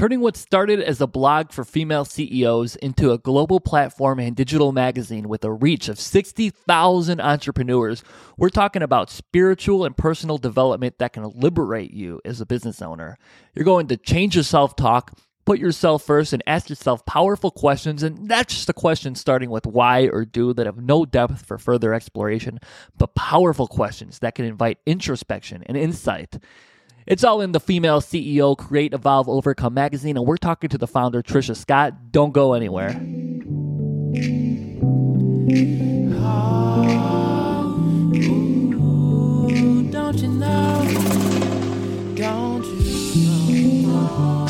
turning what started as a blog for female CEOs into a global platform and digital magazine with a reach of 60,000 entrepreneurs. We're talking about spiritual and personal development that can liberate you as a business owner. You're going to change your self talk put yourself first and ask yourself powerful questions and not just the questions starting with why or do that have no depth for further exploration but powerful questions that can invite introspection and insight it's all in the female ceo create evolve overcome magazine and we're talking to the founder trisha scott. Don't go anywhere. Oh, don't you know? Don't you know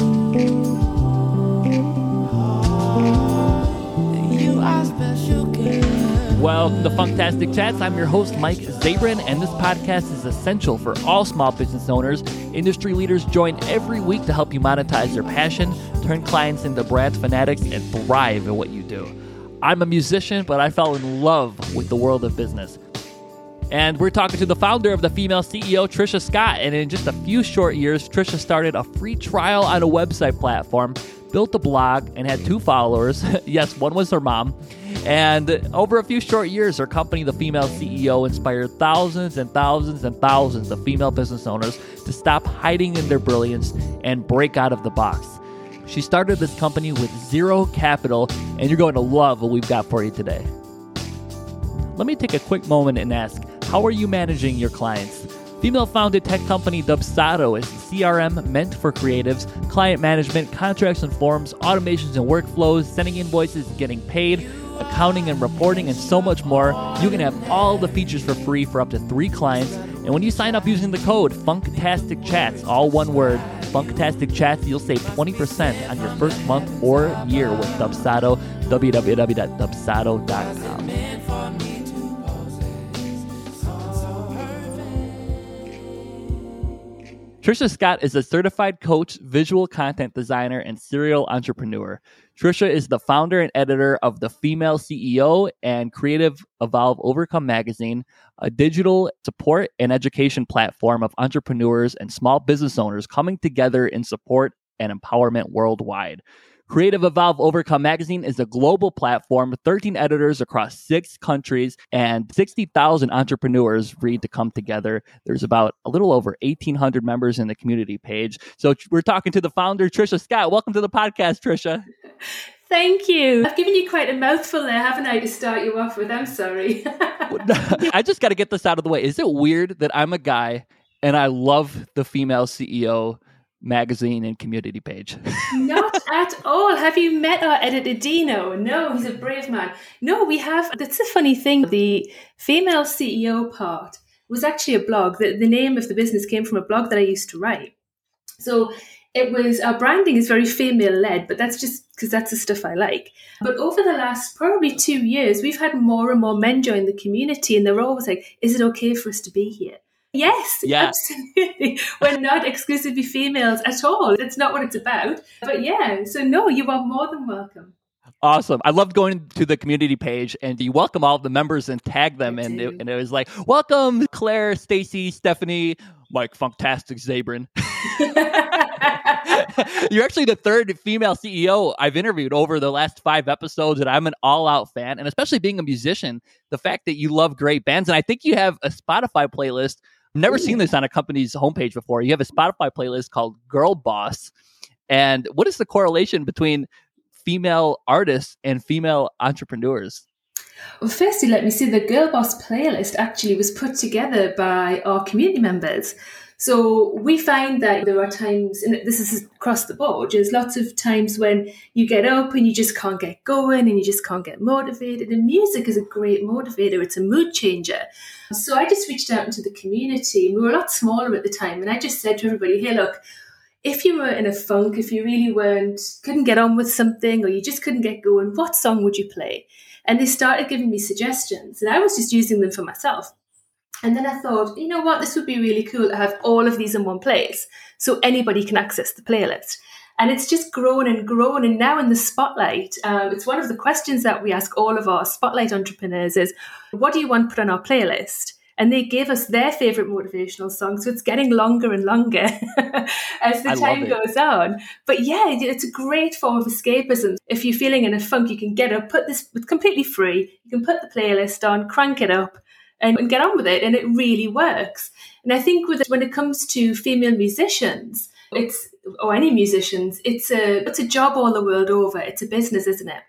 Welcome to Funktastic Chats. I'm your host, Mike Zabrin, and this podcast is essential for all small business owners. Industry leaders join every week to help you monetize your passion, turn clients into brand fanatics, and thrive in what you do. I'm a musician, but I fell in love with the world of business. And we're talking to the founder of the female CEO, Trisha Scott. And in just a few short years, Trisha started a free trial on a website platform built a blog and had two followers. yes, one was her mom. And over a few short years, her company, The Female CEO, inspired thousands and thousands and thousands of female business owners to stop hiding in their brilliance and break out of the box. She started this company with zero capital, and you're going to love what we've got for you today. Let me take a quick moment and ask how are you managing your clients? Female founded tech company Dubsado is the CRM meant for creatives, client management, contracts and forms, automations and workflows, sending invoices getting paid, accounting and reporting, and so much more. You can have all the features for free for up to three clients. And when you sign up using the code Funktastic Chats, all one word, Funktastic Chats, you'll save 20% on your first month or year with Dubsado, www.dubsado.com. Trisha Scott is a certified coach, visual content designer, and serial entrepreneur. Trisha is the founder and editor of The Female CEO and Creative Evolve Overcome magazine, a digital support and education platform of entrepreneurs and small business owners coming together in support and empowerment worldwide. Creative Evolve Overcome magazine is a global platform, 13 editors across six countries, and 60,000 entrepreneurs read to come together. There's about a little over 1,800 members in the community page. So we're talking to the founder, Trisha Scott. Welcome to the podcast, Trisha. Thank you. I've given you quite a mouthful there, haven't I, to start you off with? I'm sorry. I just got to get this out of the way. Is it weird that I'm a guy and I love the female CEO? Magazine and community page. Not at all. Have you met our editor Dino? No, he's a brave man. No, we have. That's a funny thing. The female CEO part was actually a blog. The, the name of the business came from a blog that I used to write. So it was our branding is very female led, but that's just because that's the stuff I like. But over the last probably two years, we've had more and more men join the community, and they're always like, "Is it okay for us to be here?" Yes, yeah. absolutely. We're not exclusively females at all. That's not what it's about. But yeah, so no, you are more than welcome. Awesome. I loved going to the community page and you welcome all the members and tag them. And it, and it was like, welcome Claire, Stacy, Stephanie, Mike Funktastic Zabrin. You're actually the third female CEO I've interviewed over the last five episodes, and I'm an all out fan. And especially being a musician, the fact that you love great bands, and I think you have a Spotify playlist I've never seen this on a company's homepage before. You have a Spotify playlist called Girl Boss. And what is the correlation between female artists and female entrepreneurs? Well, firstly, let me say the Girl Boss playlist actually was put together by our community members. So we find that there are times, and this is across the board, there's lots of times when you get up and you just can't get going and you just can't get motivated. And music is a great motivator, it's a mood changer. So I just reached out into the community. We were a lot smaller at the time, and I just said to everybody, hey, look, if you were in a funk, if you really weren't, couldn't get on with something, or you just couldn't get going, what song would you play? And they started giving me suggestions, and I was just using them for myself. And then I thought, you know what, this would be really cool to have all of these in one place so anybody can access the playlist. And it's just grown and grown. And now in the spotlight, um, it's one of the questions that we ask all of our spotlight entrepreneurs is, what do you want put on our playlist? and they gave us their favorite motivational song. So it's getting longer and longer as the I time goes on. But yeah, it's a great form of escapism. If you're feeling in a funk, you can get up, put this, it's completely free. You can put the playlist on, crank it up, and, and get on with it. And it really works. And I think with when it comes to female musicians, it's or any musicians, it's a it's a job all the world over. It's a business, isn't it?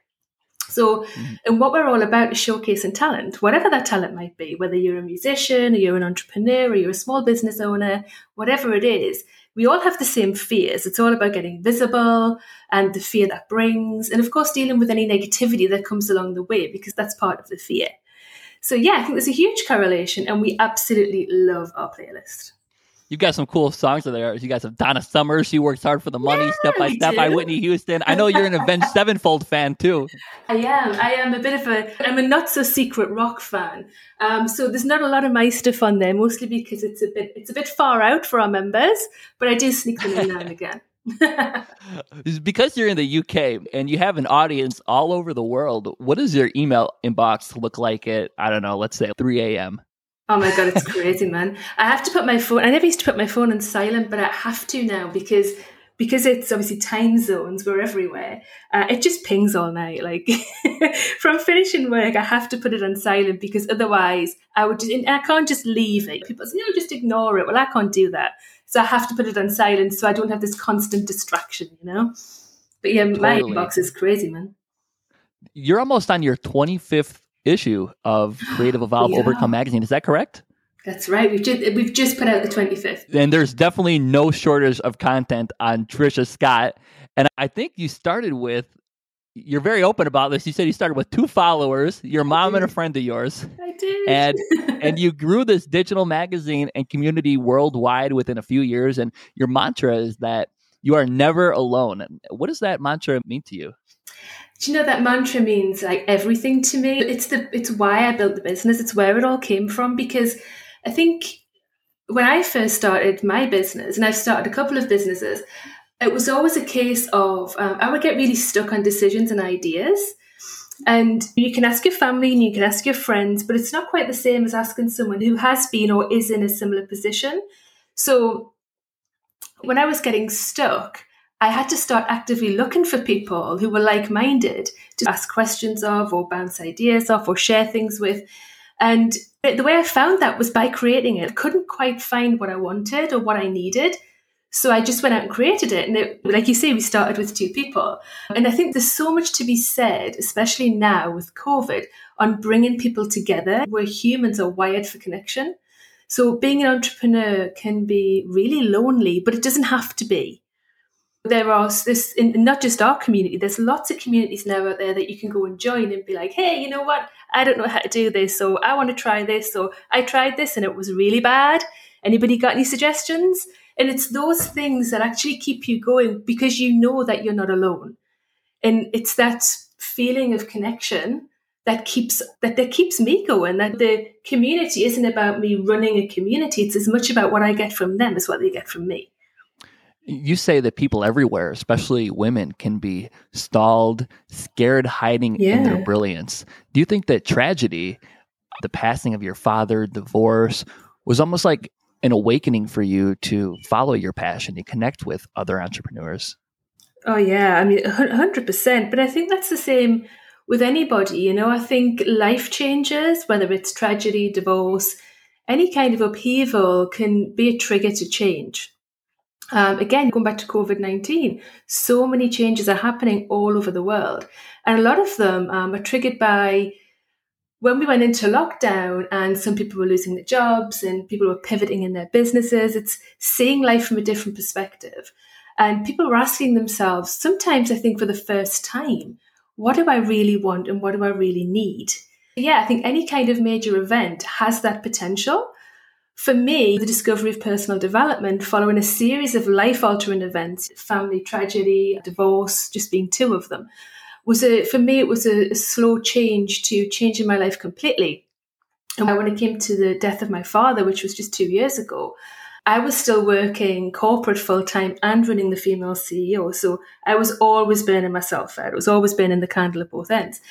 So, mm-hmm. and what we're all about is showcasing talent, whatever that talent might be, whether you're a musician or you're an entrepreneur or you're a small business owner, whatever it is, we all have the same fears. It's all about getting visible and the fear that brings, and of course, dealing with any negativity that comes along the way, because that's part of the fear. So, yeah, I think there's a huge correlation, and we absolutely love our playlist. You've got some cool songs there. You got some Donna Summers. She works hard for the money. Yeah, step by step do. by Whitney Houston. I know you're an Avenged Sevenfold fan too. I am. I am a bit of a. I'm a not so secret rock fan. Um, so there's not a lot of my stuff on there, mostly because it's a bit it's a bit far out for our members. But I do sneak them in now and again. Because you're in the UK and you have an audience all over the world, what does your email inbox look like at, I don't know, let's say 3 a.m.? Oh my god, it's crazy, man! I have to put my phone. I never used to put my phone on silent, but I have to now because because it's obviously time zones. We're everywhere. Uh, it just pings all night. Like from finishing work, I have to put it on silent because otherwise, I would. Just, I can't just leave it. People say, "No, just ignore it." Well, I can't do that, so I have to put it on silent so I don't have this constant distraction. You know. But yeah, totally. my inbox is crazy, man. You're almost on your 25th issue of Creative Evolve yeah. Overcome magazine. Is that correct? That's right. We've just we've just put out the 25th. And there's definitely no shortage of content on Trisha Scott. And I think you started with you're very open about this. You said you started with two followers, your mom and a friend of yours. I did. And and you grew this digital magazine and community worldwide within a few years. And your mantra is that you are never alone. What does that mantra mean to you? do you know that mantra means like everything to me it's the it's why i built the business it's where it all came from because i think when i first started my business and i've started a couple of businesses it was always a case of um, i would get really stuck on decisions and ideas and you can ask your family and you can ask your friends but it's not quite the same as asking someone who has been or is in a similar position so when i was getting stuck I had to start actively looking for people who were like minded to ask questions of, or bounce ideas off, or share things with. And the way I found that was by creating it. I couldn't quite find what I wanted or what I needed. So I just went out and created it. And it, like you say, we started with two people. And I think there's so much to be said, especially now with COVID, on bringing people together where humans are wired for connection. So being an entrepreneur can be really lonely, but it doesn't have to be there are this in not just our community there's lots of communities now out there that you can go and join and be like hey you know what i don't know how to do this so i want to try this or i tried this and it was really bad anybody got any suggestions and it's those things that actually keep you going because you know that you're not alone and it's that feeling of connection that keeps that, that keeps me going that the community isn't about me running a community it's as much about what i get from them as what they get from me you say that people everywhere, especially women, can be stalled, scared, hiding yeah. in their brilliance. Do you think that tragedy, the passing of your father, divorce, was almost like an awakening for you to follow your passion and connect with other entrepreneurs? Oh, yeah. I mean, 100%. But I think that's the same with anybody. You know, I think life changes, whether it's tragedy, divorce, any kind of upheaval can be a trigger to change. Um, again, going back to COVID 19, so many changes are happening all over the world. And a lot of them um, are triggered by when we went into lockdown and some people were losing their jobs and people were pivoting in their businesses. It's seeing life from a different perspective. And people were asking themselves, sometimes I think for the first time, what do I really want and what do I really need? Yeah, I think any kind of major event has that potential for me, the discovery of personal development following a series of life altering events, family tragedy, divorce, just being two of them, was a, for me, it was a, a slow change to changing my life completely. And when it came to the death of my father, which was just two years ago, I was still working corporate full time and running the female CEO. So I was always burning myself out. I was always burning the candle at both ends.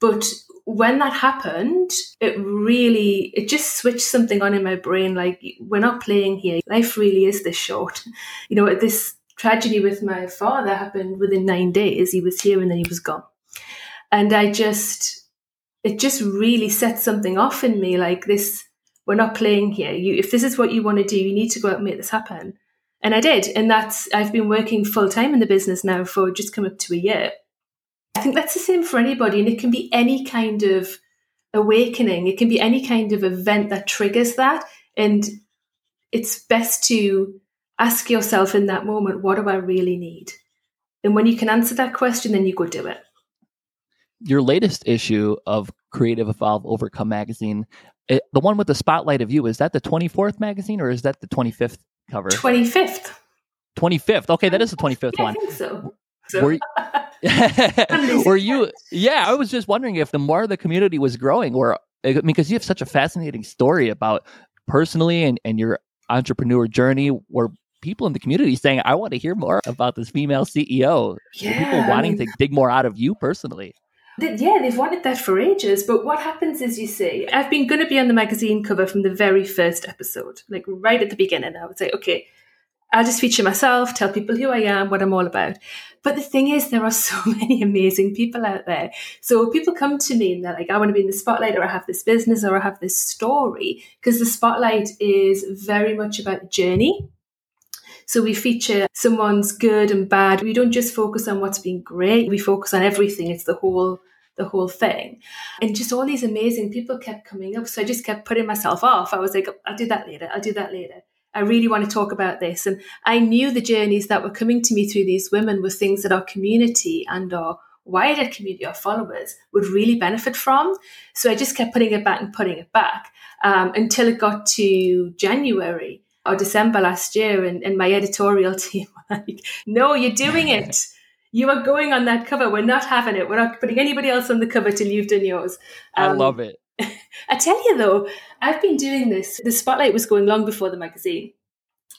But when that happened, it really, it just switched something on in my brain. Like, we're not playing here. Life really is this short. You know, this tragedy with my father happened within nine days. He was here and then he was gone. And I just, it just really set something off in me like this we're not playing here you if this is what you want to do you need to go out and make this happen and i did and that's i've been working full time in the business now for just come up to a year i think that's the same for anybody and it can be any kind of awakening it can be any kind of event that triggers that and it's best to ask yourself in that moment what do i really need and when you can answer that question then you go do it your latest issue of Creative Evolve Overcome magazine, it, the one with the spotlight of you, is that the 24th magazine or is that the 25th cover? 25th. 25th. Okay, that is the 25th yeah, one. I think so. so. Were, you, were you, yeah, I was just wondering if the more the community was growing, or eh, because you have such a fascinating story about personally and, and your entrepreneur journey, where people in the community saying, I want to hear more about this female CEO. Yeah, people wanting I mean, to dig more out of you personally yeah, they've wanted that for ages. But what happens is, you see, I've been going to be on the magazine cover from the very first episode, like right at the beginning. I would say, okay, I'll just feature myself, tell people who I am, what I'm all about. But the thing is, there are so many amazing people out there. So people come to me and they're like, I want to be in the spotlight, or I have this business, or I have this story, because the spotlight is very much about the journey so we feature someone's good and bad. We don't just focus on what's been great. We focus on everything. It's the whole the whole thing. And just all these amazing people kept coming up. So I just kept putting myself off. I was like, I'll do that later. I'll do that later. I really want to talk about this. And I knew the journeys that were coming to me through these women were things that our community and our wider community of followers would really benefit from. So I just kept putting it back and putting it back um, until it got to January or December last year, and, and my editorial team were like, "No, you're doing it. You are going on that cover. We're not having it. We're not putting anybody else on the cover till you've done yours." Um, I love it. I tell you though, I've been doing this. The spotlight was going long before the magazine,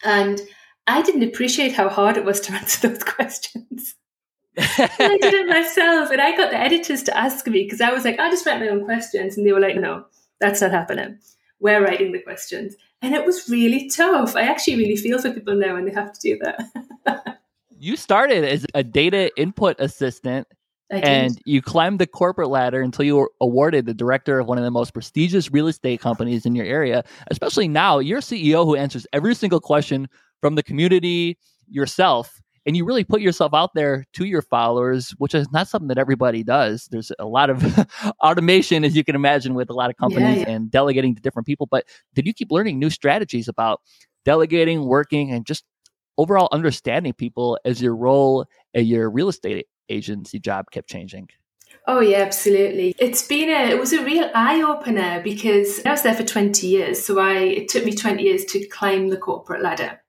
and I didn't appreciate how hard it was to answer those questions. I did it myself, and I got the editors to ask me because I was like, "I'll just write my own questions," and they were like, "No, that's not happening. We're writing the questions." And it was really tough. I actually really feel for people now when they have to do that. you started as a data input assistant and you climbed the corporate ladder until you were awarded the director of one of the most prestigious real estate companies in your area. Especially now, you're a CEO who answers every single question from the community yourself and you really put yourself out there to your followers, which is not something that everybody does. There's a lot of automation, as you can imagine, with a lot of companies yeah, yeah. and delegating to different people. But did you keep learning new strategies about delegating, working, and just overall understanding people as your role at your real estate agency job kept changing? Oh yeah, absolutely. It's been a it was a real eye opener because I was there for 20 years. So I it took me 20 years to climb the corporate ladder.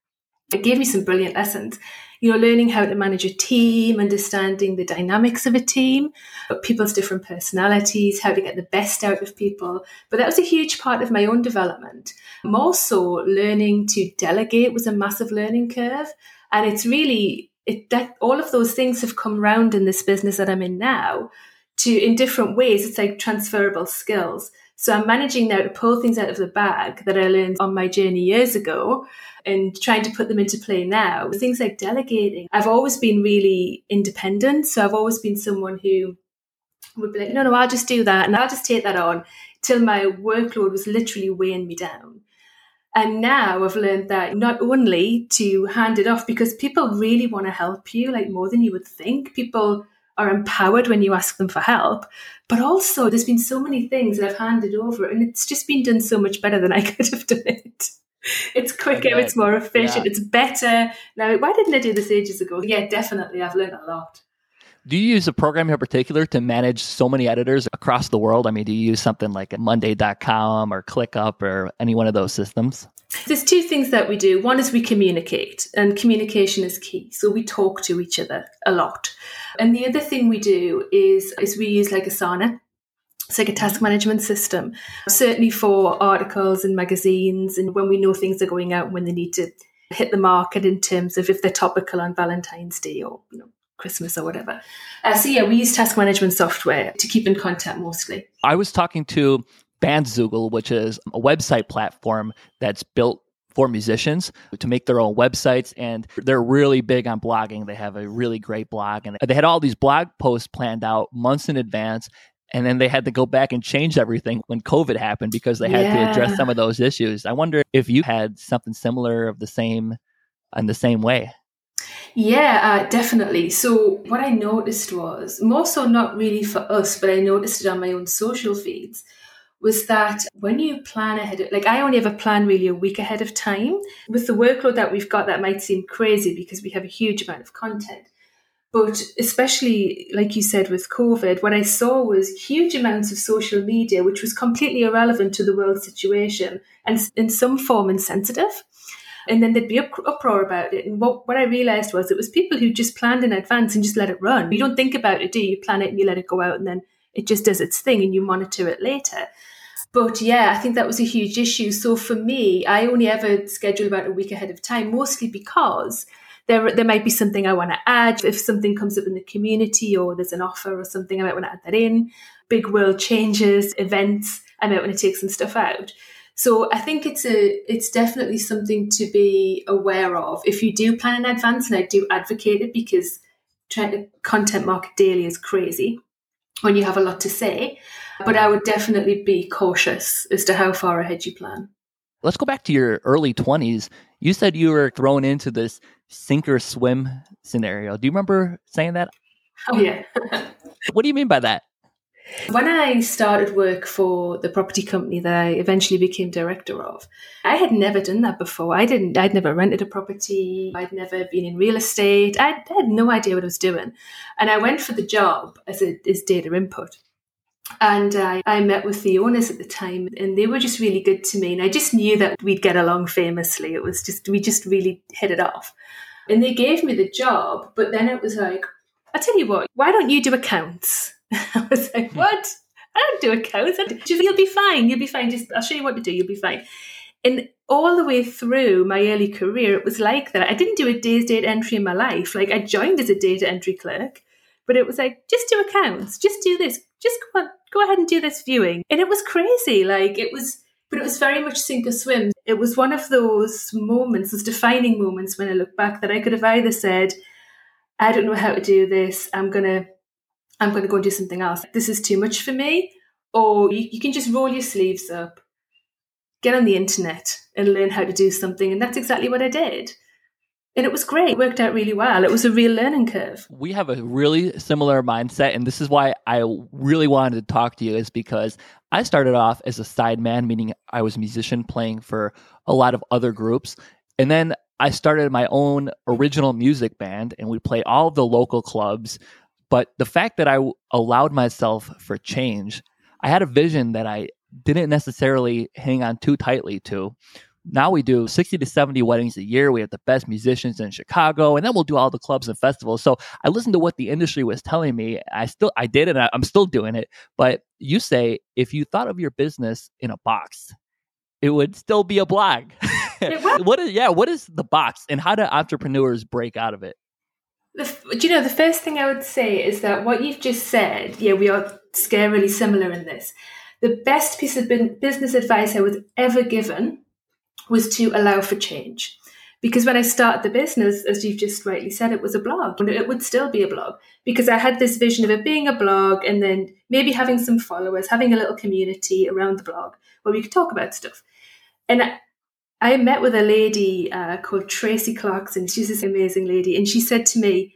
It gave me some brilliant lessons you know, learning how to manage a team, understanding the dynamics of a team, uh, people's different personalities, how to get the best out of people. But that was a huge part of my own development. More so, learning to delegate was a massive learning curve. And it's really, it, that all of those things have come round in this business that I'm in now to in different ways. It's like transferable skills. So I'm managing now to pull things out of the bag that I learned on my journey years ago and trying to put them into play now. Things like delegating. I've always been really independent. So I've always been someone who would be like, no, no, I'll just do that and I'll just take that on till my workload was literally weighing me down. And now I've learned that not only to hand it off because people really want to help you, like more than you would think. People are empowered when you ask them for help. But also, there's been so many things that I've handed over, and it's just been done so much better than I could have done it. It's quicker, it's more efficient, yeah. it's better. Now, why didn't I do this ages ago? Yeah, definitely. I've learned a lot. Do you use a program in particular to manage so many editors across the world? I mean, do you use something like Monday.com or ClickUp or any one of those systems? There's two things that we do. One is we communicate, and communication is key. So we talk to each other a lot. And the other thing we do is, is we use like Asana. It's like a task management system, certainly for articles and magazines, and when we know things are going out, when they need to hit the market in terms of if they're topical on Valentine's Day or you know Christmas or whatever. Uh, so yeah, we use task management software to keep in contact mostly. I was talking to Bandzoogle, which is a website platform that's built for musicians to make their own websites and they're really big on blogging they have a really great blog and they had all these blog posts planned out months in advance and then they had to go back and change everything when covid happened because they had yeah. to address some of those issues i wonder if you had something similar of the same in the same way yeah, uh, definitely. So, what I noticed was more so not really for us, but I noticed it on my own social feeds was that when you plan ahead, like I only a plan really a week ahead of time. With the workload that we've got, that might seem crazy because we have a huge amount of content. But especially, like you said, with COVID, what I saw was huge amounts of social media, which was completely irrelevant to the world situation and in some form insensitive. And then there'd be uproar about it. And what, what I realized was it was people who just planned in advance and just let it run. You don't think about it, do you? You plan it and you let it go out and then it just does its thing and you monitor it later. But yeah, I think that was a huge issue. So for me, I only ever schedule about a week ahead of time, mostly because there, there might be something I want to add. If something comes up in the community or there's an offer or something, I might want to add that in. Big world changes, events, I might want to take some stuff out. So I think it's a it's definitely something to be aware of. If you do plan in advance, and I do advocate it because trying to content market daily is crazy when you have a lot to say. But I would definitely be cautious as to how far ahead you plan. Let's go back to your early 20s. You said you were thrown into this sink or swim scenario. Do you remember saying that? Oh, yeah. what do you mean by that? When I started work for the property company that I eventually became director of, I had never done that before. I didn't, I'd never rented a property. I'd never been in real estate. I, I had no idea what I was doing. And I went for the job as a as data input. And I, I met with the owners at the time, and they were just really good to me. And I just knew that we'd get along famously. It was just, we just really hit it off. And they gave me the job, but then it was like, I tell you what, why don't you do accounts? I was like, hmm. what? I don't do accounts. You'll be fine. You'll be fine. Just I'll show you what to do. You'll be fine. And all the way through my early career, it was like that. I didn't do a day's data entry in my life. Like I joined as a data entry clerk, but it was like, just do accounts, just do this, just go on, go ahead and do this viewing. And it was crazy. Like it was, but it was very much sink or swim. It was one of those moments, those defining moments when I look back that I could have either said, I don't know how to do this. I'm going to, I'm going to go and do something else. This is too much for me. Or you, you can just roll your sleeves up, get on the internet and learn how to do something. And that's exactly what I did. And it was great. It worked out really well. It was a real learning curve. We have a really similar mindset. And this is why I really wanted to talk to you, is because I started off as a sideman, meaning I was a musician playing for a lot of other groups. And then I started my own original music band, and we play all the local clubs. But the fact that I allowed myself for change, I had a vision that I didn't necessarily hang on too tightly to now we do 60 to 70 weddings a year. We have the best musicians in Chicago, and then we'll do all the clubs and festivals. So I listened to what the industry was telling me. I still, I did it. I'm still doing it. But you say if you thought of your business in a box, it would still be a blog. what is, yeah, what is the box and how do entrepreneurs break out of it? The, do you know, the first thing I would say is that what you've just said, yeah, we are scarily similar in this. The best piece of business advice I was ever given was to allow for change. Because when I started the business, as you've just rightly said, it was a blog. It would still be a blog because I had this vision of it being a blog and then maybe having some followers, having a little community around the blog where we could talk about stuff. And I, I met with a lady uh, called Tracy Clarkson. She's this amazing lady. And she said to me,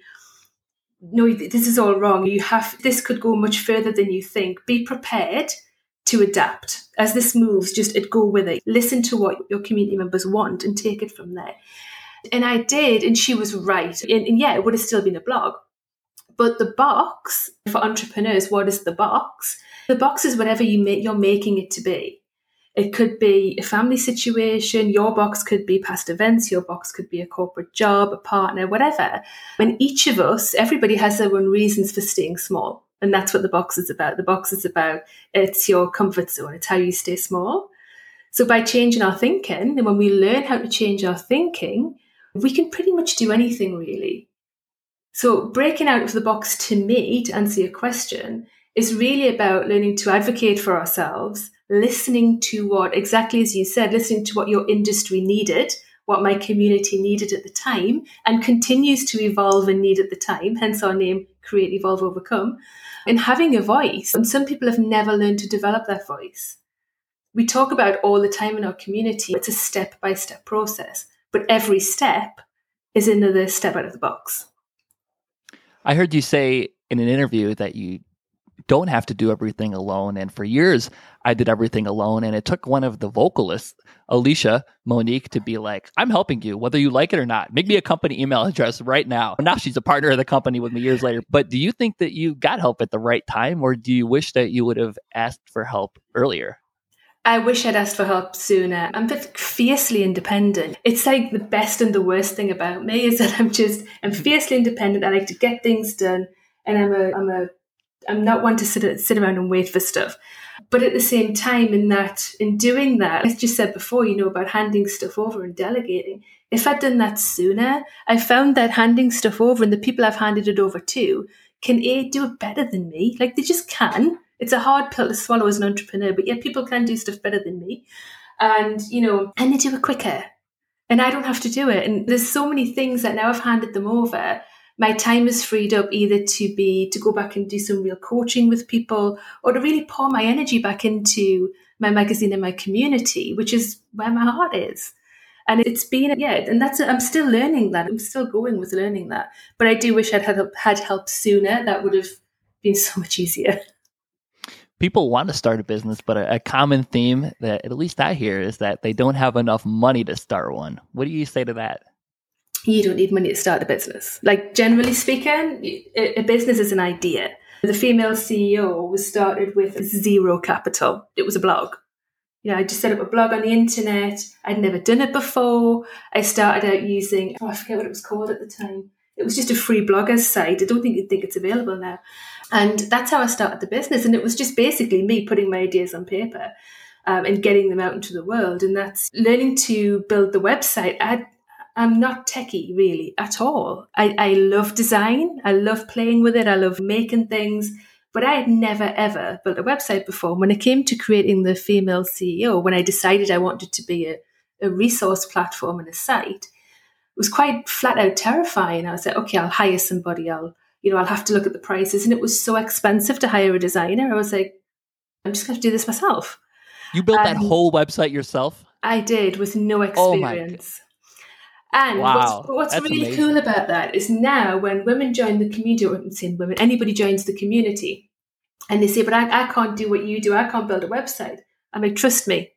no, this is all wrong. You have, this could go much further than you think. Be prepared to adapt. As this moves, just go with it. Listen to what your community members want and take it from there. And I did, and she was right. And, and yeah, it would have still been a blog. But the box for entrepreneurs, what is the box? The box is whatever you make, you're making it to be. It could be a family situation. Your box could be past events. Your box could be a corporate job, a partner, whatever. And each of us, everybody has their own reasons for staying small. And that's what the box is about. The box is about it's your comfort zone, it's how you stay small. So by changing our thinking, and when we learn how to change our thinking, we can pretty much do anything really. So, breaking out of the box to me, to answer your question, is really about learning to advocate for ourselves, listening to what, exactly as you said, listening to what your industry needed, what my community needed at the time, and continues to evolve and need at the time, hence our name, Create, Evolve, Overcome, and having a voice. And some people have never learned to develop that voice. We talk about all the time in our community, it's a step by step process, but every step is another step out of the box. I heard you say in an interview that you don't have to do everything alone. And for years, I did everything alone. And it took one of the vocalists, Alicia Monique, to be like, I'm helping you, whether you like it or not. Make me a company email address right now. Now she's a partner of the company with me years later. But do you think that you got help at the right time, or do you wish that you would have asked for help earlier? I wish I'd asked for help sooner. I'm fiercely independent. It's like the best and the worst thing about me is that I'm just I'm fiercely independent. I like to get things done, and I'm a I'm a I'm not one to sit sit around and wait for stuff. But at the same time, in that in doing that, as just said before, you know about handing stuff over and delegating. If I'd done that sooner, I found that handing stuff over and the people I've handed it over to can a do it better than me. Like they just can it's a hard pill to swallow as an entrepreneur, but yeah, people can do stuff better than me. And, you know, and they do it quicker. And I don't have to do it. And there's so many things that now I've handed them over. My time is freed up either to be to go back and do some real coaching with people or to really pour my energy back into my magazine and my community, which is where my heart is. And it's been, yeah, and that's, I'm still learning that. I'm still going with learning that. But I do wish I'd had, had help sooner. That would have been so much easier people want to start a business, but a, a, common theme that at least I hear is that they don't have enough money to start one. What do you say to that? You don't need money to start a business. Like generally speaking, a, business is an idea. The female CEO was started with zero capital. It was a blog. You know, I just set up a blog on the internet. I'd never done it before. I started out using, oh, I forget what it was called at the time. It was just a free bloggers site. I don't think you'd think it's available now. And that's how I started the business. And it was just basically me putting my ideas on paper um, and getting them out into the world. And that's learning to build the website. I, I'm not techie really at all. I, I love design. I love playing with it. I love making things. But I had never ever built a website before. When it came to creating the female CEO, when I decided I wanted to be a, a resource platform and a site, it was quite flat out terrifying. I was like, okay, I'll hire somebody. I'll you know, I'll have to look at the prices. And it was so expensive to hire a designer. I was like, I'm just going to do this myself. You built um, that whole website yourself? I did with no oh experience. Oh and wow. what's, what's really amazing. cool about that is now when women join the community, or saying women, anybody joins the community and they say, but I, I can't do what you do. I can't build a website. I'm like, trust me,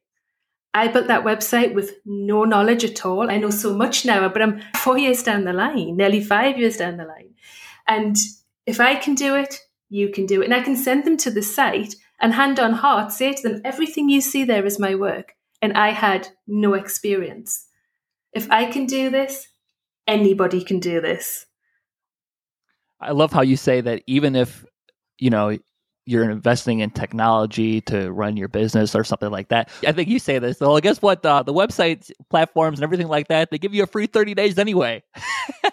I built that website with no knowledge at all. I know so much now, but I'm four years down the line, nearly five years down the line. And if I can do it, you can do it. And I can send them to the site and hand on heart say to them, everything you see there is my work. And I had no experience. If I can do this, anybody can do this. I love how you say that even if, you know, you're investing in technology to run your business or something like that. I think you say this. Well, guess what? Uh, the websites, platforms, and everything like that, they give you a free 30 days anyway.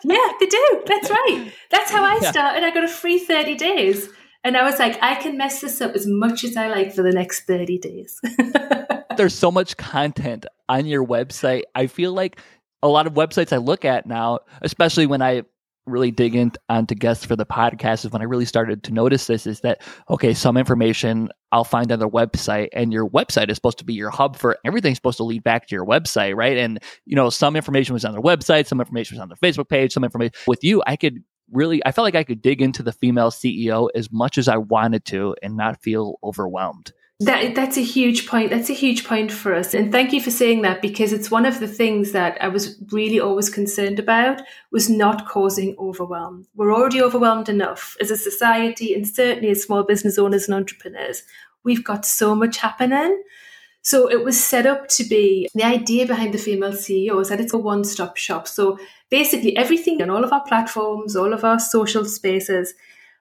yeah, they do. That's right. That's how I started. I got a free 30 days. And I was like, I can mess this up as much as I like for the next 30 days. There's so much content on your website. I feel like a lot of websites I look at now, especially when I really dig in onto guests for the podcast is when I really started to notice this is that okay, some information I'll find on their website and your website is supposed to be your hub for everything's supposed to lead back to your website, right? And you know, some information was on their website, some information was on their Facebook page, some information with you, I could really I felt like I could dig into the female CEO as much as I wanted to and not feel overwhelmed. That that's a huge point. That's a huge point for us. And thank you for saying that because it's one of the things that I was really always concerned about was not causing overwhelm. We're already overwhelmed enough as a society and certainly as small business owners and entrepreneurs. We've got so much happening. So it was set up to be the idea behind the female CEO is that it's a one-stop shop. So basically everything on all of our platforms, all of our social spaces,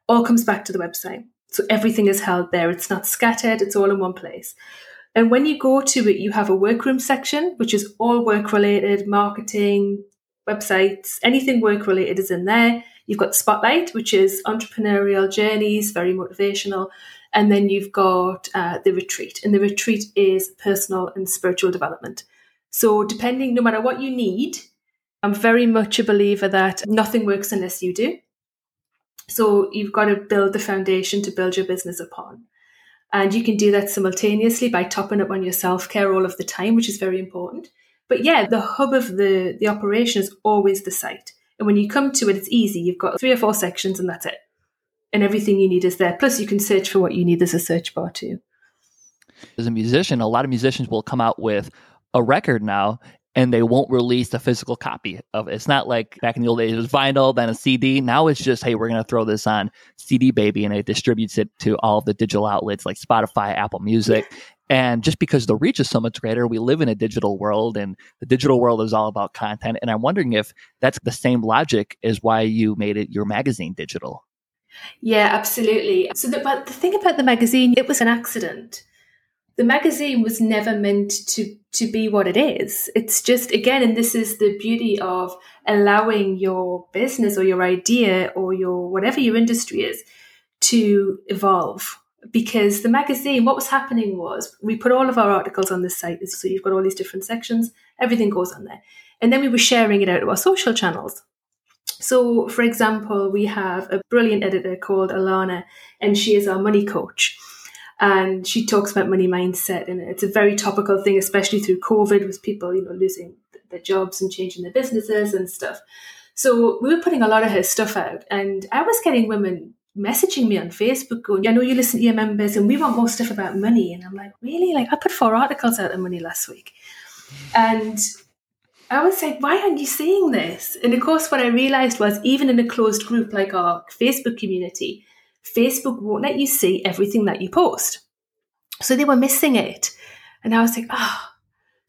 all comes back to the website. So everything is held there. It's not scattered, it's all in one place. And when you go to it, you have a workroom section, which is all work related, marketing, websites, anything work related is in there. You've got Spotlight, which is entrepreneurial journeys, very motivational. And then you've got uh, the retreat, and the retreat is personal and spiritual development. So, depending, no matter what you need, I'm very much a believer that nothing works unless you do. So, you've got to build the foundation to build your business upon. And you can do that simultaneously by topping up on your self care all of the time, which is very important. But yeah, the hub of the, the operation is always the site. And when you come to it, it's easy. You've got three or four sections and that's it and everything you need is there. Plus, you can search for what you need. There's a search bar too. As a musician, a lot of musicians will come out with a record now and they won't release a physical copy of it. It's not like back in the old days, it was vinyl, then a CD. Now it's just, hey, we're going to throw this on CD Baby, and it distributes it to all the digital outlets like Spotify, Apple Music. And just because the reach is so much greater, we live in a digital world, and the digital world is all about content. And I'm wondering if that's the same logic as why you made it your magazine digital. Yeah, absolutely. So, the, but the thing about the magazine, it was an accident. The magazine was never meant to to be what it is. It's just again, and this is the beauty of allowing your business or your idea or your whatever your industry is to evolve. Because the magazine, what was happening was we put all of our articles on this site. So you've got all these different sections, everything goes on there. And then we were sharing it out to our social channels. So, for example, we have a brilliant editor called Alana, and she is our money coach. And she talks about money mindset, and it's a very topical thing, especially through COVID, with people, you know, losing their jobs and changing their businesses and stuff. So we were putting a lot of her stuff out, and I was getting women messaging me on Facebook going, I know you listen to your members and we want more stuff about money. And I'm like, really? Like I put four articles out on money last week. And I was like, why aren't you seeing this? And of course, what I realized was even in a closed group like our Facebook community, Facebook won't let you see everything that you post. So they were missing it. And I was like. Oh.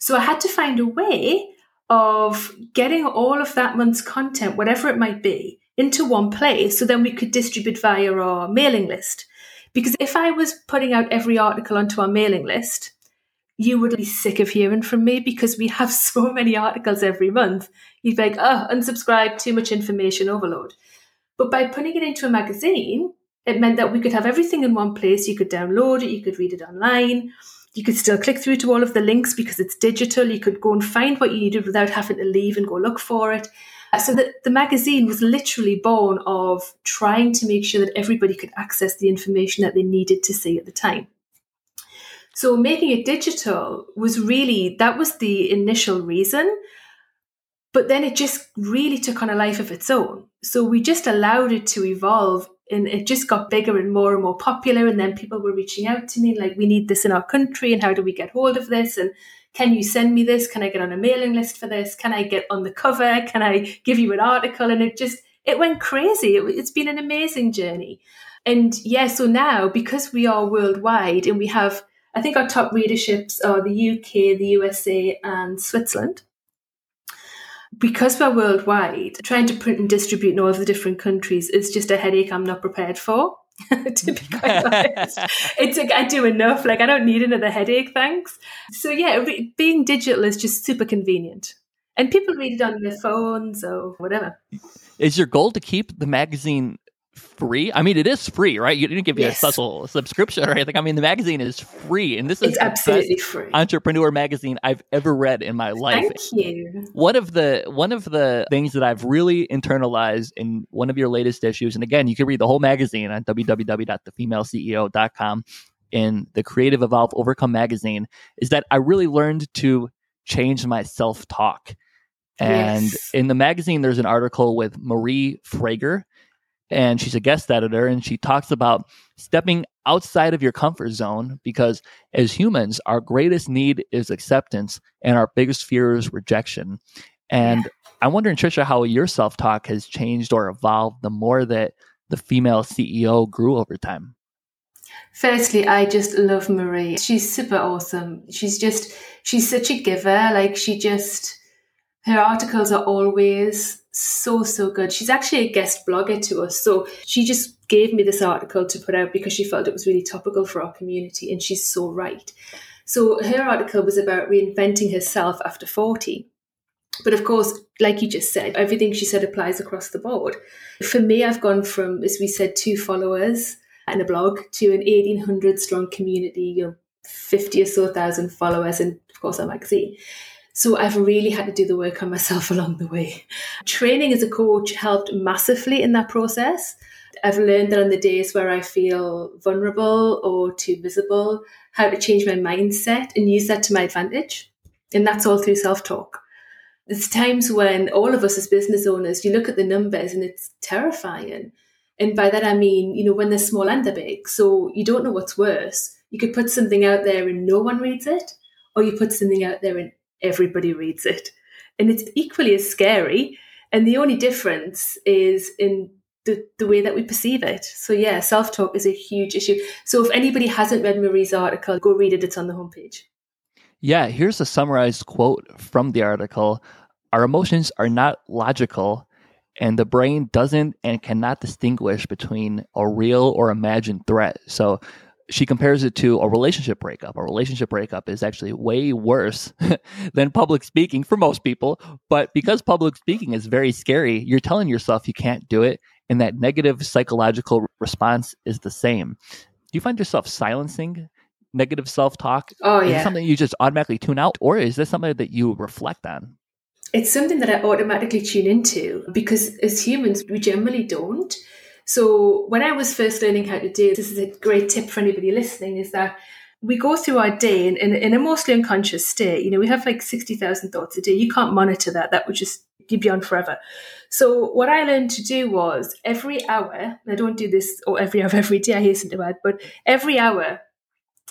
So I had to find a way of getting all of that month's content, whatever it might be, into one place so then we could distribute via our mailing list. Because if I was putting out every article onto our mailing list, you would be sick of hearing from me because we have so many articles every month. You'd be like, oh, unsubscribe, too much information overload. But by putting it into a magazine, it meant that we could have everything in one place. You could download it, you could read it online, you could still click through to all of the links because it's digital. You could go and find what you needed without having to leave and go look for it. So that the magazine was literally born of trying to make sure that everybody could access the information that they needed to see at the time. So making it digital was really, that was the initial reason. But then it just really took on a life of its own. So we just allowed it to evolve and it just got bigger and more and more popular. And then people were reaching out to me like, we need this in our country and how do we get hold of this? And can you send me this? Can I get on a mailing list for this? Can I get on the cover? Can I give you an article? And it just, it went crazy. It, it's been an amazing journey. And yeah, so now because we are worldwide and we have I think our top readerships are the UK, the USA, and Switzerland. Because we're worldwide, trying to print and distribute in all of the different countries is just a headache I'm not prepared for. to be quite honest, it's like I do enough. Like I don't need another headache, thanks. So yeah, re- being digital is just super convenient, and people read it on their phones or whatever. Is your goal to keep the magazine free. I mean, it is free, right? You didn't give me yes. a special subscription or anything. I mean, the magazine is free, and this is it's absolutely free entrepreneur magazine I've ever read in my life. Thank you. One of the one of the things that I've really internalized in one of your latest issues, and again, you can read the whole magazine on www.thefemaleceo.com in the Creative Evolve Overcome magazine, is that I really learned to change my self talk. And yes. in the magazine, there's an article with Marie Frager and she's a guest editor and she talks about stepping outside of your comfort zone because as humans our greatest need is acceptance and our biggest fear is rejection and i'm wondering trisha how your self-talk has changed or evolved the more that the female ceo grew over time Firstly, I just love Marie. She's super awesome. She's just, she's such a giver. Like, she just, her articles are always so, so good. She's actually a guest blogger to us. So she just gave me this article to put out because she felt it was really topical for our community. And she's so right. So her article was about reinventing herself after 40. But of course, like you just said, everything she said applies across the board. For me, I've gone from, as we said, two followers and a blog to an 1800 strong community, you know, 50 or so thousand followers, and of course, a magazine. So I've really had to do the work on myself along the way. Training as a coach helped massively in that process. I've learned that on the days where I feel vulnerable or too visible, how to change my mindset and use that to my advantage. And that's all through self talk. There's times when all of us as business owners, you look at the numbers and it's terrifying. And by that I mean, you know, when they're small and they're big. So you don't know what's worse. You could put something out there and no one reads it, or you put something out there and everybody reads it. And it's equally as scary. And the only difference is in the, the way that we perceive it. So yeah, self-talk is a huge issue. So if anybody hasn't read Marie's article, go read it. It's on the homepage. Yeah, here's a summarized quote from the article. Our emotions are not logical, and the brain doesn't and cannot distinguish between a real or imagined threat. So she compares it to a relationship breakup. A relationship breakup is actually way worse than public speaking for most people. But because public speaking is very scary, you're telling yourself you can't do it. And that negative psychological response is the same. Do you find yourself silencing negative self talk? Oh, yeah. Is it something you just automatically tune out? Or is this something that you reflect on? It's something that I automatically tune into because as humans, we generally don't. So when I was first learning how to do this is a great tip for anybody listening is that we go through our day in, in, in a mostly unconscious state. You know, we have like 60,000 thoughts a day. You can't monitor that. That would just be on forever. So what I learned to do was every hour, I don't do this or every hour every day, I hasten to add, but every hour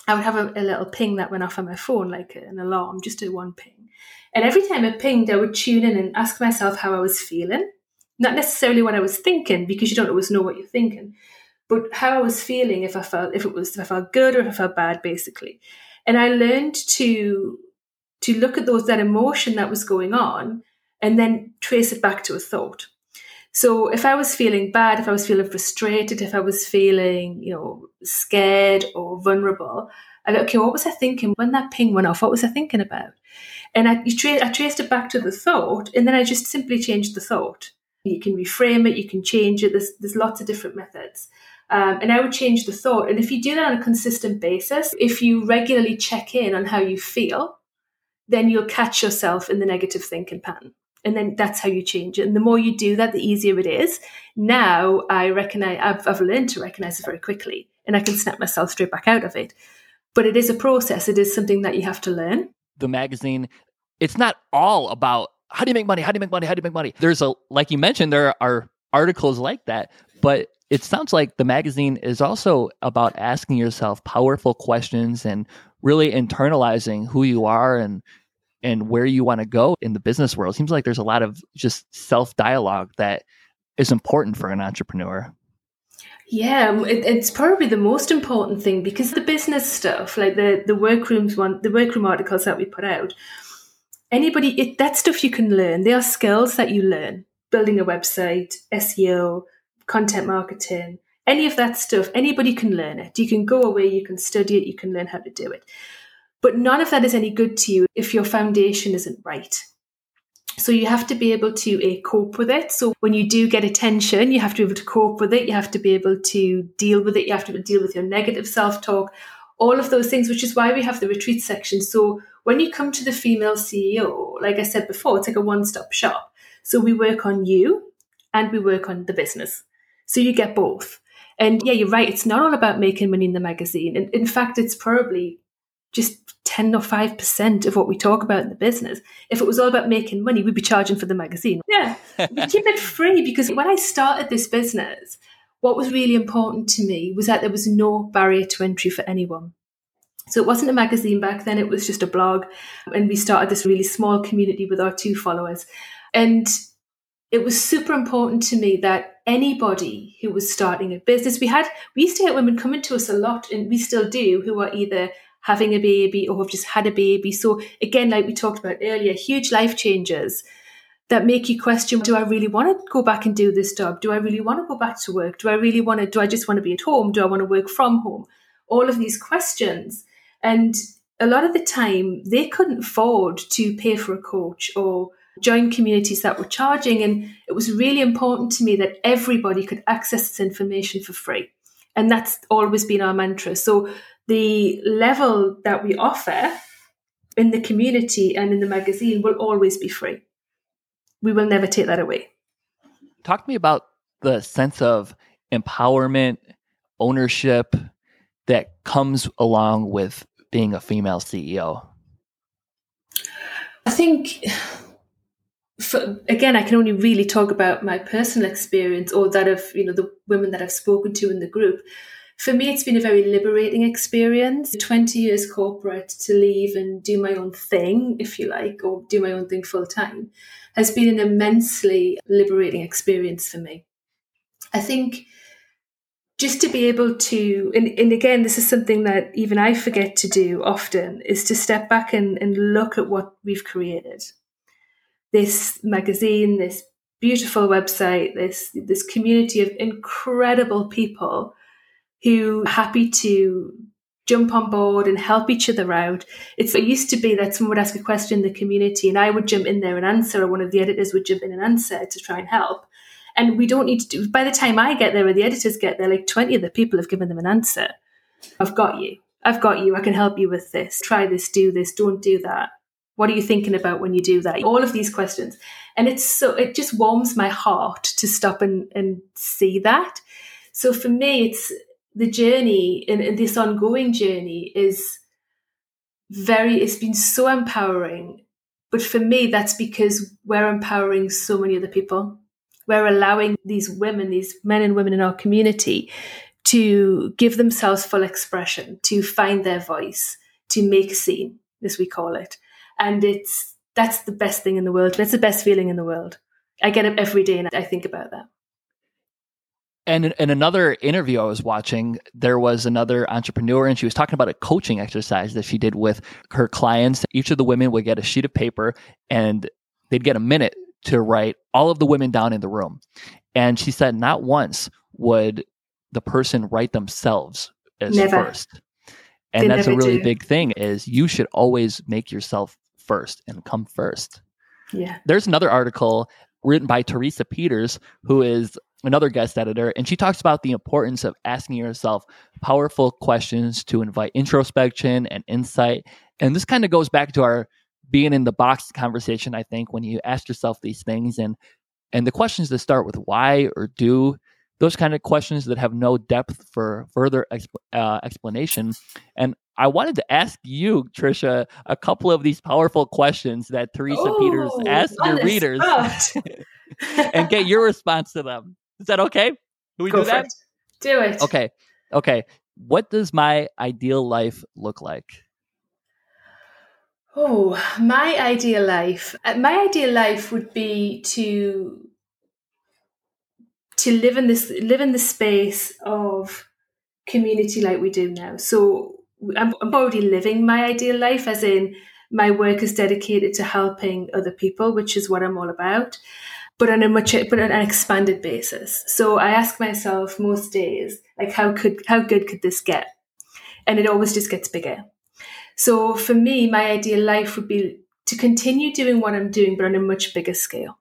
I would have a, a little ping that went off on my phone, like an alarm, just a one ping. And every time it pinged, I would tune in and ask myself how I was feeling not necessarily what I was thinking because you don't always know what you're thinking, but how I was feeling if I felt if it was if I felt good or if I felt bad, basically. And I learned to to look at those that emotion that was going on and then trace it back to a thought. So if I was feeling bad, if I was feeling frustrated, if I was feeling, you know, scared or vulnerable, I go, okay, what was I thinking when that ping went off? What was I thinking about? And I, tra- I traced it back to the thought, and then I just simply changed the thought. You can reframe it, you can change it. There's, there's lots of different methods. Um, and I would change the thought. And if you do that on a consistent basis, if you regularly check in on how you feel, then you'll catch yourself in the negative thinking pattern. And then that's how you change it. And the more you do that, the easier it is. Now I recognize, I've, I've learned to recognize it very quickly and I can snap myself straight back out of it. But it is a process. It is something that you have to learn. The magazine, it's not all about how do you make money? How do you make money? How do you make money? There's a, like you mentioned, there are articles like that, but it sounds like the magazine is also about asking yourself powerful questions and really internalizing who you are and and where you want to go in the business world. It seems like there's a lot of just self dialogue that is important for an entrepreneur. Yeah, it, it's probably the most important thing because the business stuff, like the the workrooms one, the workroom articles that we put out, anybody, it, that stuff you can learn. They are skills that you learn. Building a website, SEO, content marketing, any of that stuff, anybody can learn it. You can go away, you can study it, you can learn how to do it. But none of that is any good to you if your foundation isn't right. So you have to be able to uh, cope with it. So when you do get attention, you have to be able to cope with it. You have to be able to deal with it. You have to deal with your negative self talk, all of those things, which is why we have the retreat section. So when you come to the female CEO, like I said before, it's like a one stop shop. So we work on you and we work on the business. So you get both. And yeah, you're right. It's not all about making money in the magazine. And in fact, it's probably just 10 or 5% of what we talk about in the business. If it was all about making money, we'd be charging for the magazine. Yeah, we keep it free because when I started this business, what was really important to me was that there was no barrier to entry for anyone. So it wasn't a magazine back then, it was just a blog. And we started this really small community with our two followers. And it was super important to me that anybody who was starting a business, we had, we used to get women coming to us a lot, and we still do, who are either having a baby or have just had a baby. So again, like we talked about earlier, huge life changes that make you question do i really want to go back and do this job do i really want to go back to work do i really want to do i just want to be at home do i want to work from home all of these questions and a lot of the time, they couldn't afford to pay for a coach or join communities that were charging. And it was really important to me that everybody could access this information for free. And that's always been our mantra. So the level that we offer in the community and in the magazine will always be free. We will never take that away. Talk to me about the sense of empowerment, ownership that comes along with being a female CEO. I think for, again, I can only really talk about my personal experience or that of you know the women that I've spoken to in the group. For me, it's been a very liberating experience. Twenty years corporate to leave and do my own thing, if you like, or do my own thing full time, has been an immensely liberating experience for me. I think just to be able to and, and again this is something that even i forget to do often is to step back and, and look at what we've created this magazine, this beautiful website, this this community of incredible people who happy to jump on board and help each other out. It's, it used to be that someone would ask a question in the community and I would jump in there and answer, or one of the editors would jump in and answer to try and help. And we don't need to do, by the time I get there or the editors get there, like 20 of the people have given them an answer. I've got you. I've got you. I can help you with this. Try this, do this, don't do that. What are you thinking about when you do that? All of these questions. And it's so, it just warms my heart to stop and, and see that. So for me, it's the journey and, and this ongoing journey is very, it's been so empowering. But for me, that's because we're empowering so many other people. We're allowing these women, these men and women in our community to give themselves full expression, to find their voice, to make a scene, as we call it and it's that's the best thing in the world. That's the best feeling in the world. I get up every day and I think about that. And in another interview I was watching, there was another entrepreneur, and she was talking about a coaching exercise that she did with her clients. Each of the women would get a sheet of paper, and they'd get a minute to write all of the women down in the room. And she said, not once would the person write themselves as Never. first. And They that's a really do. big thing is you should always make yourself first and come first Yeah. there's another article written by Teresa Peters, who is another guest editor, and she talks about the importance of asking yourself powerful questions to invite introspection and insight. And this kind of goes back to our being in the box conversation, I think, when you ask yourself these things and and the questions that start with why or do those kind of questions that have no depth for further exp- uh, explanation. And I wanted to ask you, Trisha, a couple of these powerful questions that Teresa Peters Oh, asked your readers and get your response to them. Is that okay? Do we Go do that? it. Do it. Okay. Okay. What does my ideal life look like? Oh, my ideal life. Uh, My ideal life would be to to live in this live in the space of community like we do now. So I'm, I'm already living my ideal life, as in my work is dedicated to helping other people, which is what I'm all about, but on a much but on an expanded basis. So I ask myself most days, like how could how good could this get? And it always just gets bigger. So for me, my ideal life would be to continue doing what I'm doing, but on a much bigger scale.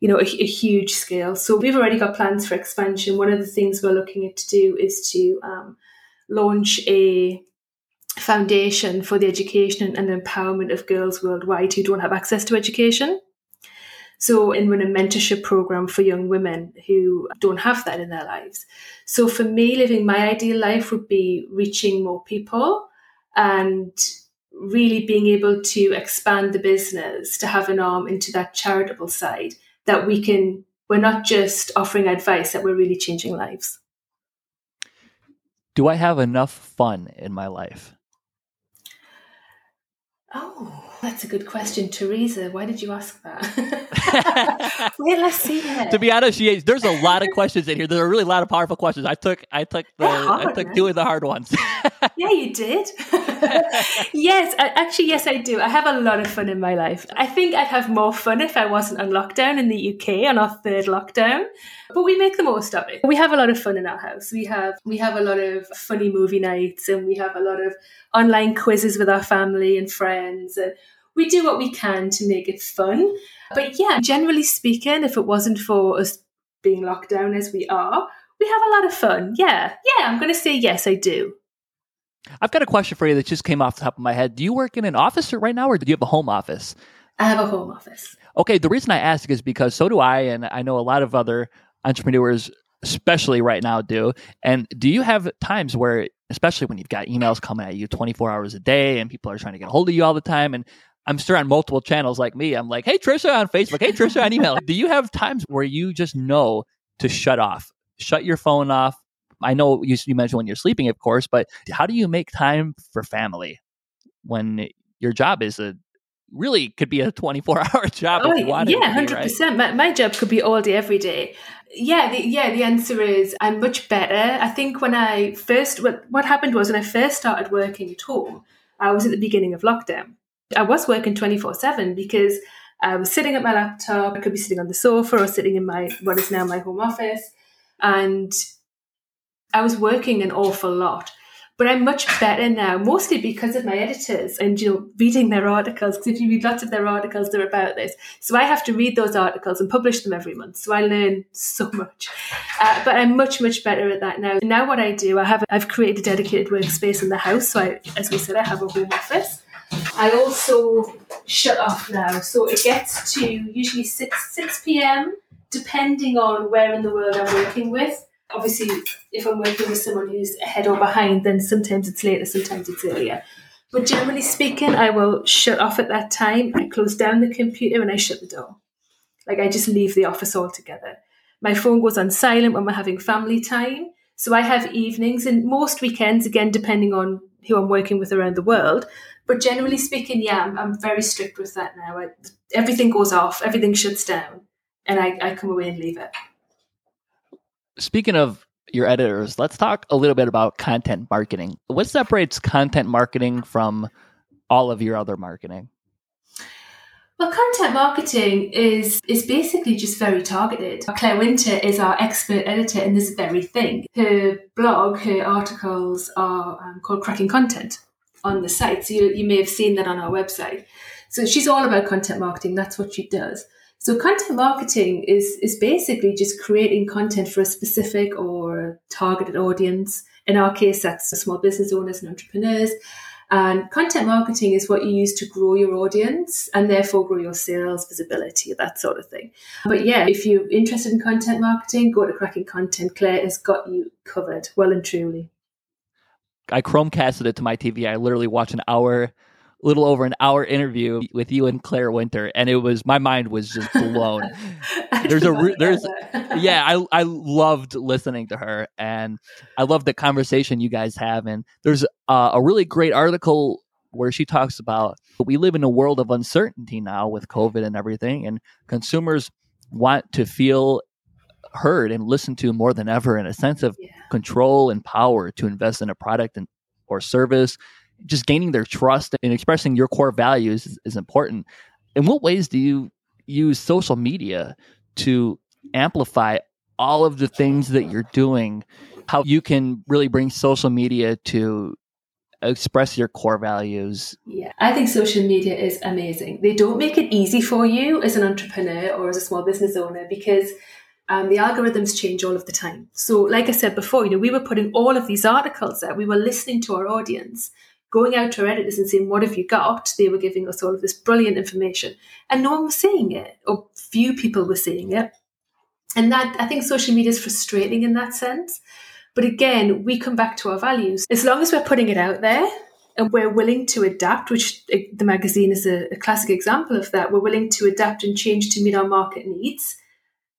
You know, a, a huge scale. So we've already got plans for expansion. One of the things we're looking at to do is to um, launch a foundation for the education and empowerment of girls worldwide who don't have access to education. So, and run a mentorship program for young women who don't have that in their lives. So, for me, living my ideal life would be reaching more people and really being able to expand the business to have an arm into that charitable side that we can, we're not just offering advice, that we're really changing lives. Do I have enough fun in my life? Oh, that's a good question, Teresa. Why did you ask that? Wait, let's see it. to be honest, she, there's a lot of questions in here. There are really a lot of powerful questions. I took I took the They're I took man. two of the hard ones. yeah, you did. yes, I, actually, yes, I do. I have a lot of fun in my life. I think I'd have more fun if I wasn't on lockdown in the UK on our third lockdown. But we make the most of it. We have a lot of fun in our house. We have we have a lot of funny movie nights, and we have a lot of online quizzes with our family and friends. And we do what we can to make it fun. But yeah, generally speaking, if it wasn't for us being locked down as we are, we have a lot of fun. Yeah, yeah, I'm going to say yes, I do. I've got a question for you that just came off the top of my head. Do you work in an office right now, or do you have a home office? I have a home office. Okay, the reason I ask is because so do I, and I know a lot of other entrepreneurs, especially right now, do. And do you have times where, especially when you've got emails coming at you 24 hours a day and people are trying to get a hold of you all the time, and I'm sure on multiple channels like me, I'm like, hey, Trisha on Facebook, hey, Trisha on email. do you have times where you just know to shut off, shut your phone off? I know you, you mentioned when you're sleeping, of course, but how do you make time for family when your job is a really could be a 24 hour job oh, yeah 100% right? my, my job could be all day every day yeah the, yeah the answer is i'm much better i think when i first what, what happened was when i first started working at home i was at the beginning of lockdown i was working 24 7 because i was sitting at my laptop i could be sitting on the sofa or sitting in my what is now my home office and i was working an awful lot but I'm much better now, mostly because of my editors and you know reading their articles. Because if you read lots of their articles, they're about this. So I have to read those articles and publish them every month. So I learn so much. Uh, but I'm much much better at that now. Now what I do, I have I've created a dedicated workspace in the house. So I, as we said, I have a home office. I also shut off now, so it gets to usually six six p.m. depending on where in the world I'm working with obviously, if I'm working with someone who's ahead or behind, then sometimes it's later, sometimes it's earlier. But generally speaking, I will shut off at that time. I close down the computer and I shut the door. Like I just leave the office altogether. My phone goes on silent when we're having family time. So I have evenings and most weekends, again, depending on who I'm working with around the world. But generally speaking, yeah, I'm, I'm very strict with that now. I, everything goes off, everything shuts down, and I, I come away and leave it speaking of your editors, let's talk a little bit about content marketing. What separates content marketing from all of your other marketing? Well, content marketing is is basically just very targeted. Claire Winter is our expert editor in this very thing. Her blog, her articles are um, called Cracking Content on the site. So you, you may have seen that on our website. So she's all about content marketing. That's what she does. So content marketing is is basically just creating content for a specific or targeted audience. In our case, that's small business owners and entrepreneurs. And content marketing is what you use to grow your audience and therefore grow your sales, visibility, that sort of thing. But yeah, if you're interested in content marketing, go to Cracking Content. Claire has got you covered, well and truly. I Chromecasted it to my TV. I literally watched an hour a little over an hour interview with you and Claire Winter, and it was my mind was just blown. there's a there's yeah, I I loved listening to her, and I love the conversation you guys have, and there's uh, a really great article where she talks about we live in a world of uncertainty now with COVID and everything, and consumers want to feel heard and listened to more than ever in a sense of yeah. Control and power to invest in a product and or service just gaining their trust and expressing your core values is, is important. In what ways do you use social media to amplify all of the things that you're doing? How you can really bring social media to express your core values. Yeah, I think social media is amazing. They don't make it easy for you as an entrepreneur or as a small business owner because um, the algorithms change all of the time. So, like I said before, you know, we were putting all of these articles there. We were listening to our audience going out to our editors and saying, What have you got? They were giving us all of this brilliant information. And no one was seeing it, or few people were seeing it. And that I think social media is frustrating in that sense. But again, we come back to our values. As long as we're putting it out there and we're willing to adapt, which eh, the magazine is a, a classic example of that, we're willing to adapt and change to meet our market needs,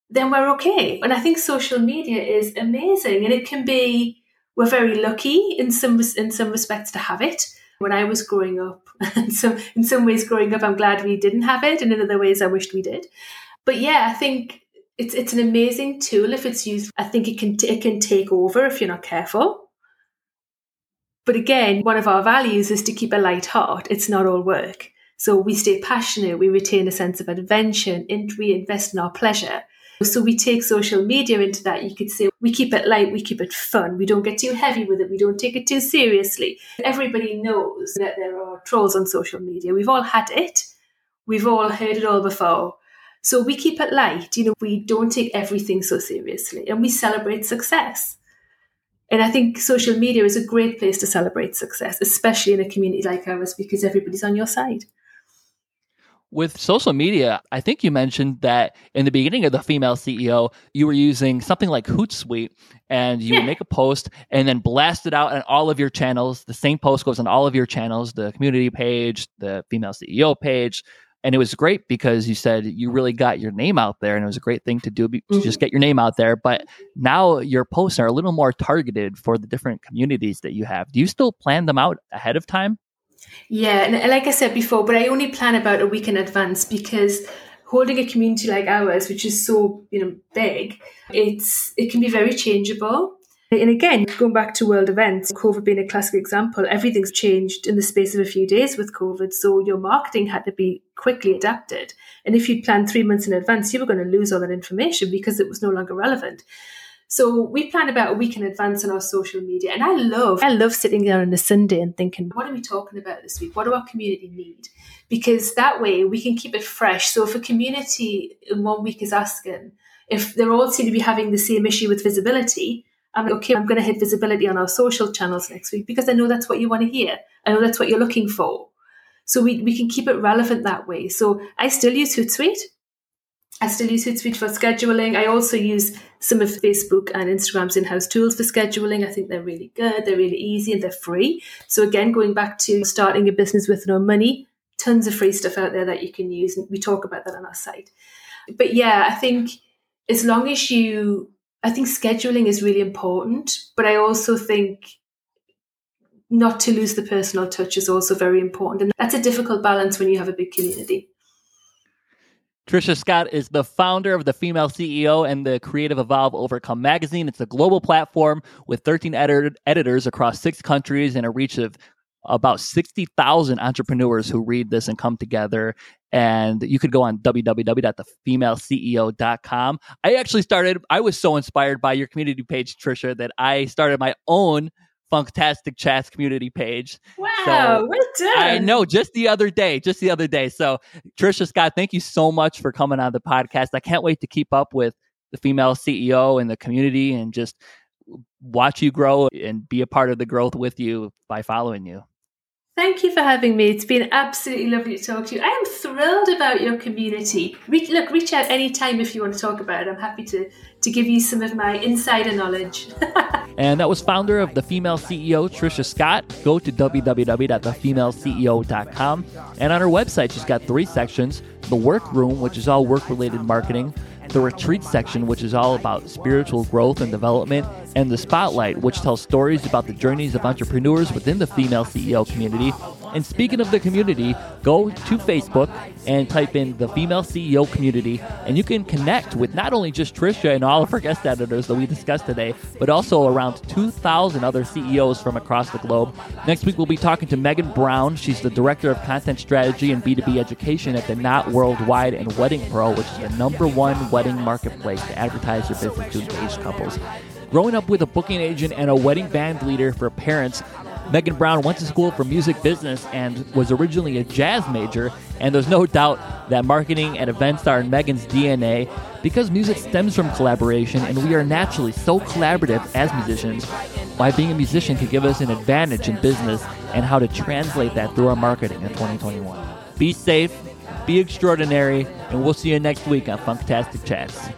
then we're okay. And I think social media is amazing and it can be we're very lucky in some in some respects to have it. When I was growing up, and so in some ways growing up, I'm glad we didn't have it, and in other ways, I wished we did. But yeah, I think it's it's an amazing tool if it's used. I think it can it can take over if you're not careful. But again, one of our values is to keep a light heart. It's not all work. So we stay passionate, we retain a sense of adventure, and we invest in our pleasure. So we take social media into that. You could say we keep it light, we keep it fun. We don't get too heavy with it. We don't take it too seriously. Everybody knows that there are trolls on social media. We've all had it. We've all heard it all before. So we keep it light. You know, we don't take everything so seriously and we celebrate success. And I think social media is a great place to celebrate success, especially in a community like ours, because everybody's on your side. With social media, I think you mentioned that in the beginning of the female CEO, you were using something like Hootsuite and you yeah. would make a post and then blast it out on all of your channels. The same post goes on all of your channels, the community page, the female CEO page, and it was great because you said you really got your name out there and it was a great thing to do to mm-hmm. just get your name out there but now your posts are a little more targeted for the different communities that you have do you still plan them out ahead of time yeah and like i said before but i only plan about a week in advance because holding a community like ours which is so you know big it's it can be very changeable and again, going back to world events, COVID being a classic example, everything's changed in the space of a few days with COVID. So your marketing had to be quickly adapted. And if you'd planned three months in advance, you were going to lose all that information because it was no longer relevant. So we plan about a week in advance on our social media. And I love, I love sitting there on a Sunday and thinking, what are we talking about this week? What do our community need? Because that way we can keep it fresh. So if a community in one week is asking, if they're all seem to be having the same issue with visibility, I'm like, okay, I'm going to hit visibility on our social channels next week because I know that's what you want to hear. I know that's what you're looking for. So we, we can keep it relevant that way. So I still use Hootsuite. I still use Hootsuite for scheduling. I also use some of Facebook and Instagram's in-house tools for scheduling. I think they're really good. They're really easy and they're free. So again, going back to starting a business with no money, tons of free stuff out there that you can use. And we talk about that on our site. But yeah, I think as long as you I think scheduling is really important, but I also think not to lose the personal touch is also very important. And that's a difficult balance when you have a big community. Trisha Scott is the founder of the Female CEO and the Creative Evolve Overcome magazine. It's a global platform with 13 editors across six countries and a reach of about 60,000 entrepreneurs who read this and come together and you could go on www.thefemaleceo.com. I actually started, I was so inspired by your community page, Trisha, that I started my own Funktastic Chats community page. Wow, so done. I know, just the other day, just the other day. So, Trisha Scott, thank you so much for coming on the podcast. I can't wait to keep up with the female CEO and the community and just watch you grow and be a part of the growth with you by following you. Thank you for having me. It's been absolutely lovely to talk to you. I am thrilled about your community. Re- look, reach out anytime if you want to talk about it. I'm happy to, to give you some of my insider knowledge. and that was founder of The Female CEO, Trisha Scott. Go to www.thefemaleceo.com. And on her website, she's got three sections the workroom, which is all work related marketing the retreat section, which is all about spiritual growth and development, and the spotlight, which tells stories about the journeys of entrepreneurs within the female CEO community. And speaking of the community, go to Facebook and type in the female CEO community, and you can connect with not only just Trisha and all of her guest editors that we discussed today, but also around 2,000 other CEOs from across the globe. Next week, we'll be talking to Megan Brown. She's the Director of Content Strategy and B2B Education at the Knot Worldwide and Wedding Pro, which is the number one wedding marketplace to advertise your business to engaged couples. Growing up with a booking agent and a wedding band leader for parents, Megan Brown went to school for music business and was originally a jazz major, and there's no doubt that marketing and events are in Megan's DNA because music stems from collaboration and we are naturally so collaborative as musicians. Why being a musician could give us an advantage in business and how to translate that through our marketing in 2021. Be safe, be extraordinary, and we'll see you next week on Funktastic Chats.